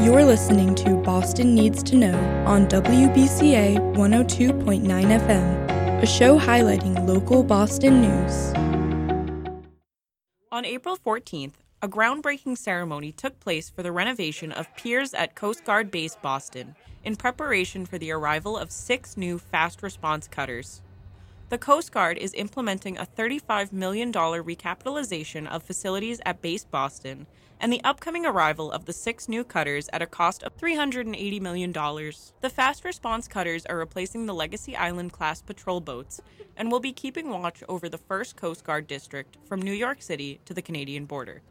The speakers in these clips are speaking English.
You're listening to Boston Needs to Know on WBCA 102.9 FM, a show highlighting local Boston news. On April 14th, a groundbreaking ceremony took place for the renovation of piers at Coast Guard Base Boston in preparation for the arrival of six new fast response cutters. The Coast Guard is implementing a $35 million recapitalization of facilities at Base Boston and the upcoming arrival of the six new cutters at a cost of $380 million. The fast response cutters are replacing the Legacy Island class patrol boats and will be keeping watch over the 1st Coast Guard District from New York City to the Canadian border.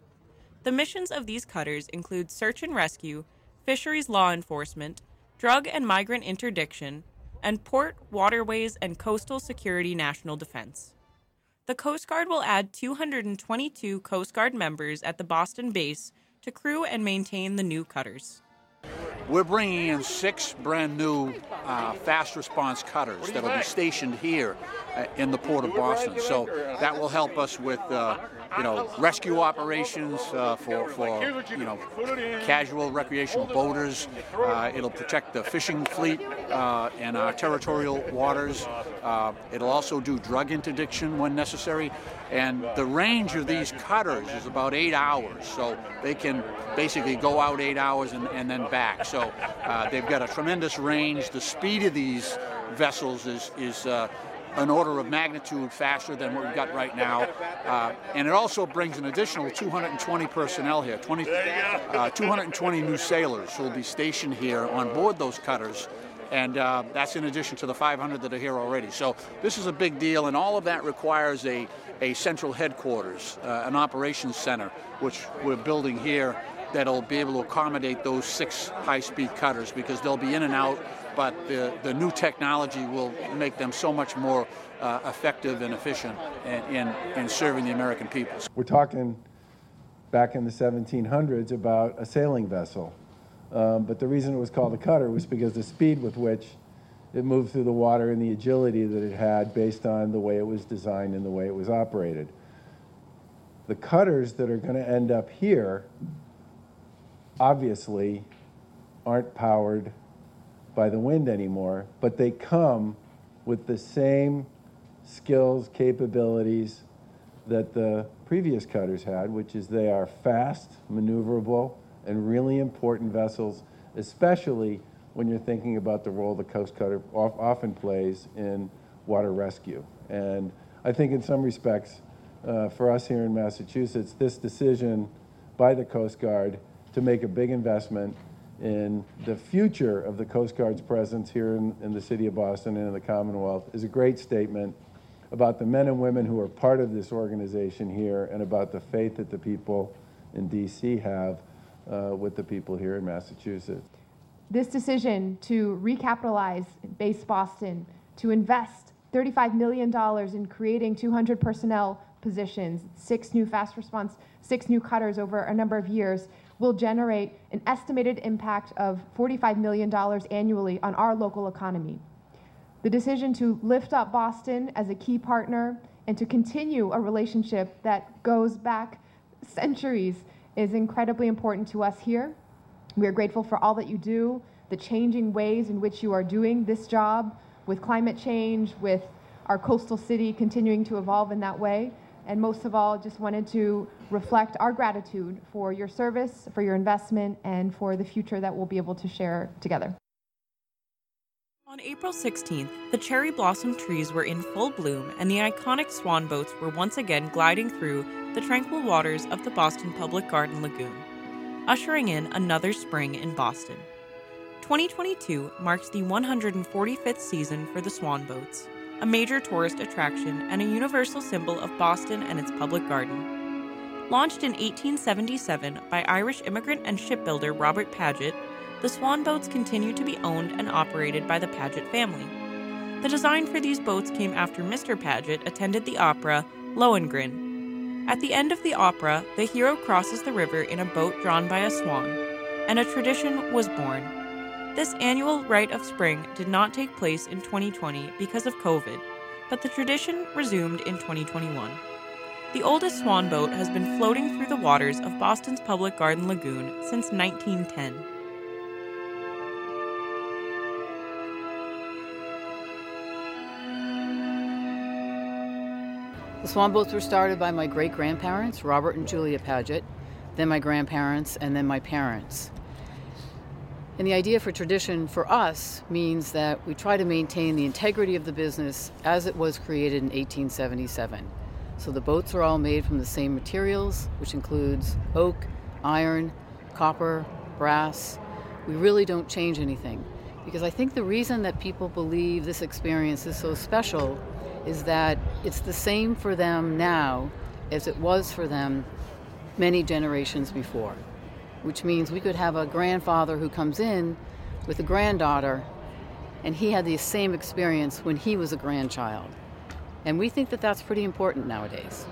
The missions of these cutters include search and rescue, fisheries law enforcement, drug and migrant interdiction, and Port, Waterways, and Coastal Security National Defense. The Coast Guard will add 222 Coast Guard members at the Boston base to crew and maintain the new cutters. We're bringing in six brand new uh, fast response cutters that will be stationed here uh, in the port of Boston. So that will help us with, uh, you know, rescue operations uh, for, for, you know, casual recreational boaters. Uh, it'll protect the fishing fleet uh, and our territorial waters. it'll also do drug interdiction when necessary. And the range of these cutters is about eight hours, so they can basically go out eight hours and, and then back. So uh, they've got a tremendous range. The speed of these vessels is, is uh, an order of magnitude faster than what we've got right now. Uh, and it also brings an additional 220 personnel here, 20, uh, 220 new sailors who will be stationed here on board those cutters and uh, that's in addition to the 500 that are here already. So this is a big deal, and all of that requires a, a central headquarters, uh, an operations center, which we're building here that'll be able to accommodate those six high-speed cutters because they'll be in and out, but the, the new technology will make them so much more uh, effective and efficient in, in, in serving the American people. We're talking back in the 1700s about a sailing vessel um, but the reason it was called a cutter was because the speed with which it moved through the water and the agility that it had based on the way it was designed and the way it was operated. The cutters that are going to end up here obviously aren't powered by the wind anymore, but they come with the same skills, capabilities that the previous cutters had, which is they are fast, maneuverable, and really important vessels, especially when you're thinking about the role the Coast Guard often plays in water rescue. And I think in some respects, uh, for us here in Massachusetts, this decision by the Coast Guard to make a big investment in the future of the Coast Guard's presence here in, in the city of Boston and in the Commonwealth is a great statement about the men and women who are part of this organization here and about the faith that the people in DC have uh, with the people here in Massachusetts. This decision to recapitalize Base Boston, to invest $35 million in creating 200 personnel positions, six new fast response, six new cutters over a number of years, will generate an estimated impact of $45 million annually on our local economy. The decision to lift up Boston as a key partner and to continue a relationship that goes back centuries is incredibly important to us here. We are grateful for all that you do, the changing ways in which you are doing this job with climate change, with our coastal city continuing to evolve in that way. And most of all, just wanted to reflect our gratitude for your service, for your investment, and for the future that we'll be able to share together. On April 16th, the cherry blossom trees were in full bloom and the iconic swan boats were once again gliding through the tranquil waters of the Boston Public Garden Lagoon, ushering in another spring in Boston. 2022 marks the 145th season for the swan boats, a major tourist attraction and a universal symbol of Boston and its public garden. Launched in 1877 by Irish immigrant and shipbuilder Robert Paget, the swan boats continue to be owned and operated by the Paget family. The design for these boats came after Mr. Paget attended the opera Lohengrin. At the end of the opera, the hero crosses the river in a boat drawn by a swan, and a tradition was born. This annual Rite of Spring did not take place in 2020 because of COVID, but the tradition resumed in 2021. The oldest swan boat has been floating through the waters of Boston's Public Garden Lagoon since 1910. The swan boats were started by my great grandparents, Robert and Julia Paget, then my grandparents, and then my parents. And the idea for tradition for us means that we try to maintain the integrity of the business as it was created in 1877. So the boats are all made from the same materials, which includes oak, iron, copper, brass. We really don't change anything. Because I think the reason that people believe this experience is so special is that it's the same for them now as it was for them many generations before which means we could have a grandfather who comes in with a granddaughter and he had the same experience when he was a grandchild. And we think that that's pretty important nowadays.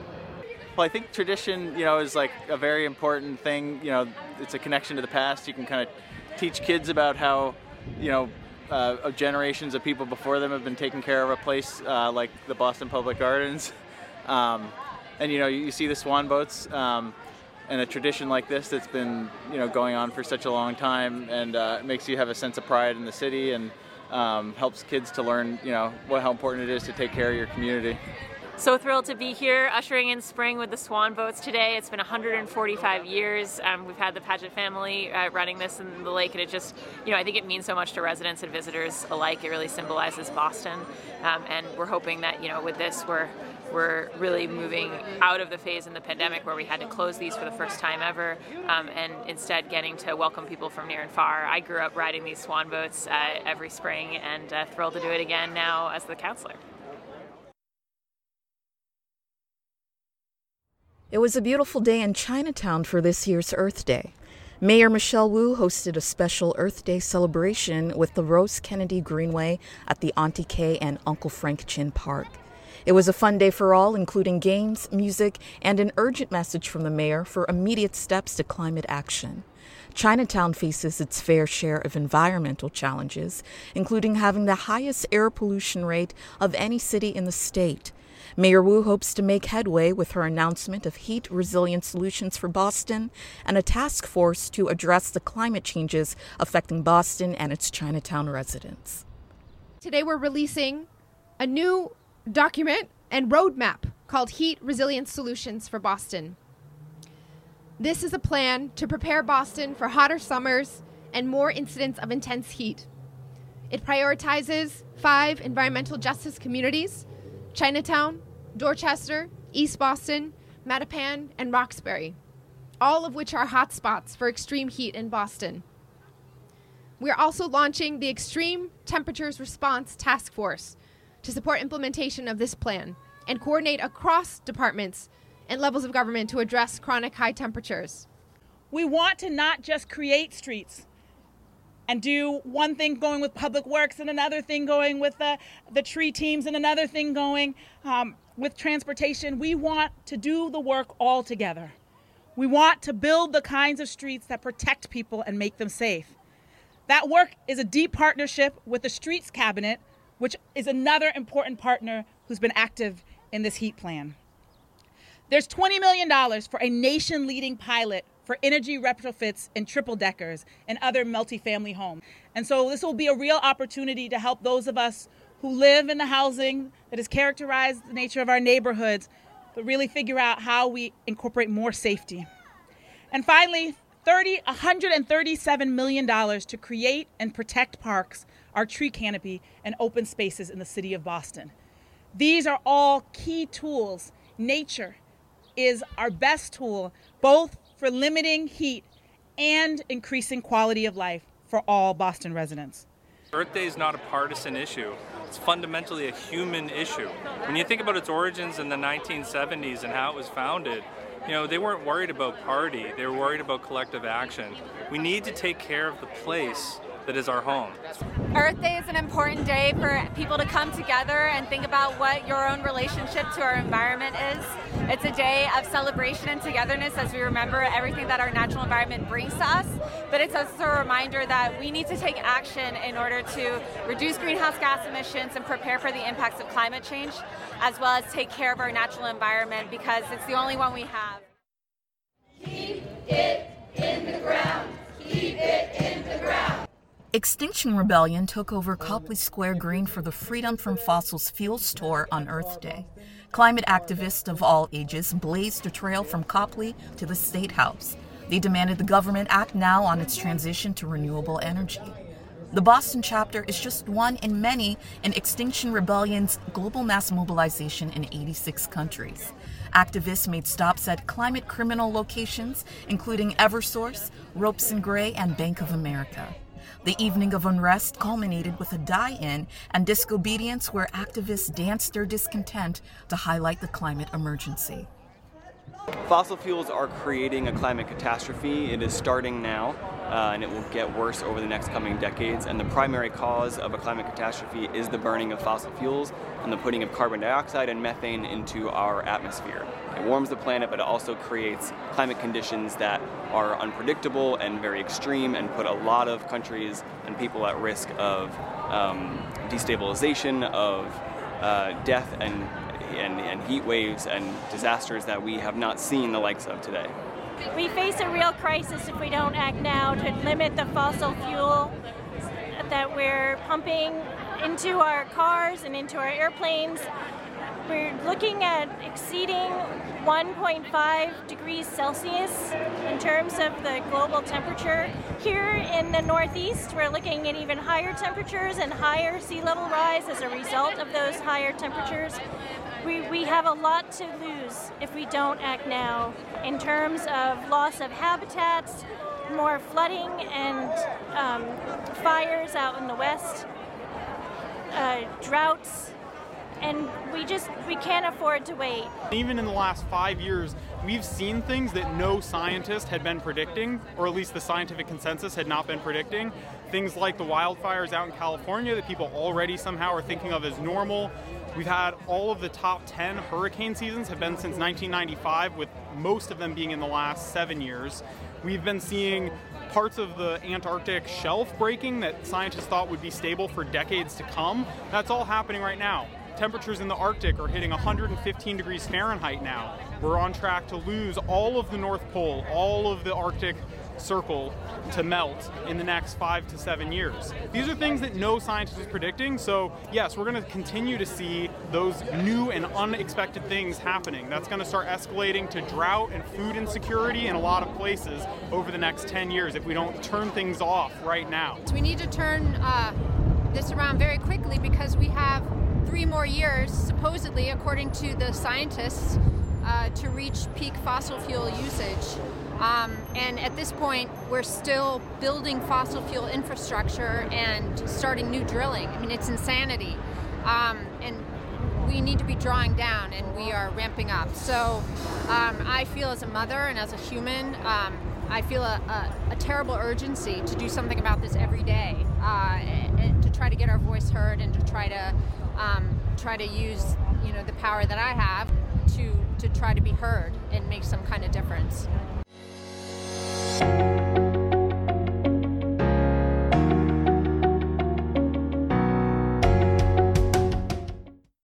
Well, I think tradition, you know, is like a very important thing. You know, it's a connection to the past. You can kind of teach kids about how, you know, uh, generations of people before them have been taking care of a place uh, like the Boston Public Gardens. Um, and you know, you, you, see the swan boats. Um, and a tradition like this that's been you know going on for such a long time and uh, makes you have a sense of pride in the city and um, helps kids to learn you know what how important it is to take care of your community. So thrilled to be here, ushering in spring with the Swan Boats today. It's been 145 years. Um, we've had the Paget family uh, running this in the lake, and it just, you know, I think it means so much to residents and visitors alike. It really symbolizes Boston, um, and we're hoping that, you know, with this, we're we're really moving out of the phase in the pandemic where we had to close these for the first time ever um, and instead getting to welcome people from near and far. I grew up riding these swan boats uh, every spring and uh, thrilled to do it again now as the councilor. It was a beautiful day in Chinatown for this year's Earth Day. Mayor Michelle Wu hosted a special Earth Day celebration with the Rose Kennedy Greenway at the Auntie Kay and Uncle Frank Chin Park. It was a fun day for all, including games, music, and an urgent message from the mayor for immediate steps to climate action. Chinatown faces its fair share of environmental challenges, including having the highest air pollution rate of any city in the state. Mayor Wu hopes to make headway with her announcement of heat resilient solutions for Boston and a task force to address the climate changes affecting Boston and its Chinatown residents. Today we're releasing a new document and roadmap called Heat Resilient Solutions for Boston. This is a plan to prepare Boston for hotter summers and more incidents of intense heat. It prioritizes five environmental justice communities Chinatown, Dorchester, East Boston, Mattapan, and Roxbury, all of which are hotspots for extreme heat in Boston. We are also launching the Extreme Temperatures Response Task Force, to support implementation of this plan and coordinate across departments and levels of government to address chronic high temperatures. We want to not just create streets and do one thing going with public works and another thing going with the, the tree teams and another thing going um, with transportation. We want to do the work all together. We want to build the kinds of streets that protect people and make them safe. That work is a deep partnership with the Streets Cabinet which is another important partner who's been active in this heat plan. There's $20 million for a nation leading pilot for energy retrofits in triple deckers and other multifamily homes. And so this will be a real opportunity to help those of us who live in the housing that has characterized the nature of our neighborhoods, but really figure out how we incorporate more safety. And finally, 30, $137 million to create and protect parks our tree canopy, and open spaces in the city of Boston. These are all key tools. Nature is our best tool, both for limiting heat and increasing quality of life for all Boston residents. Earth Day is not a partisan issue. It's fundamentally a human issue. When you think about its origins in the 1970s and how it was founded, you know, they weren't worried about party, they were worried about collective action. We need to take care of the place that is our home. Earth Day is an important day for people to come together and think about what your own relationship to our environment is. It's a day of celebration and togetherness as we remember everything that our natural environment brings to us, but it's also a reminder that we need to take action in order to reduce greenhouse gas emissions and prepare for the impacts of climate change, as well as take care of our natural environment because it's the only one we have. Keep it in the ground. Keep it. Extinction Rebellion took over Copley Square Green for the Freedom from Fossils Fuels tour on Earth Day. Climate activists of all ages blazed a trail from Copley to the State House. They demanded the government act now on its transition to renewable energy. The Boston chapter is just one in many in Extinction Rebellion's global mass mobilization in 86 countries. Activists made stops at climate criminal locations, including Eversource, Ropes and Gray, and Bank of America. The evening of unrest culminated with a die in and disobedience where activists danced their discontent to highlight the climate emergency. Fossil fuels are creating a climate catastrophe. It is starting now, uh, and it will get worse over the next coming decades. And the primary cause of a climate catastrophe is the burning of fossil fuels and the putting of carbon dioxide and methane into our atmosphere. It warms the planet, but it also creates climate conditions that are unpredictable and very extreme and put a lot of countries and people at risk of um, destabilization, of uh, death, and and, and heat waves and disasters that we have not seen the likes of today. We face a real crisis if we don't act now to limit the fossil fuel that we're pumping into our cars and into our airplanes. We're looking at exceeding 1.5 degrees Celsius in terms of the global temperature. Here in the Northeast, we're looking at even higher temperatures and higher sea level rise as a result of those higher temperatures. We, we have a lot to lose if we don't act now in terms of loss of habitats, more flooding and um, fires out in the west, uh, droughts, and we just we can't afford to wait. Even in the last five years, we've seen things that no scientist had been predicting, or at least the scientific consensus had not been predicting. Things like the wildfires out in California that people already somehow are thinking of as normal. We've had all of the top 10 hurricane seasons have been since 1995, with most of them being in the last seven years. We've been seeing parts of the Antarctic shelf breaking that scientists thought would be stable for decades to come. That's all happening right now. Temperatures in the Arctic are hitting 115 degrees Fahrenheit now. We're on track to lose all of the North Pole, all of the Arctic circle to melt in the next five to seven years. These are things that no scientist is predicting, so yes, we're going to continue to see those new and unexpected things happening. That's going to start escalating to drought and food insecurity in a lot of places over the next 10 years if we don't turn things off right now. We need to turn uh, this around very quickly because we have three more years, supposedly, according to the scientists, uh, to reach peak fossil fuel usage. Um, and at this point, we're still building fossil fuel infrastructure and starting new drilling. I mean, it's insanity. Um, and we need to be drawing down, and we are ramping up. So um, I feel as a mother and as a human, um, I feel a, a, a, terrible urgency to do something about this every day, uh, and, and to try to get our voice heard and to try to um, try to use you know the power that I have to to try to be heard and make some kind of difference.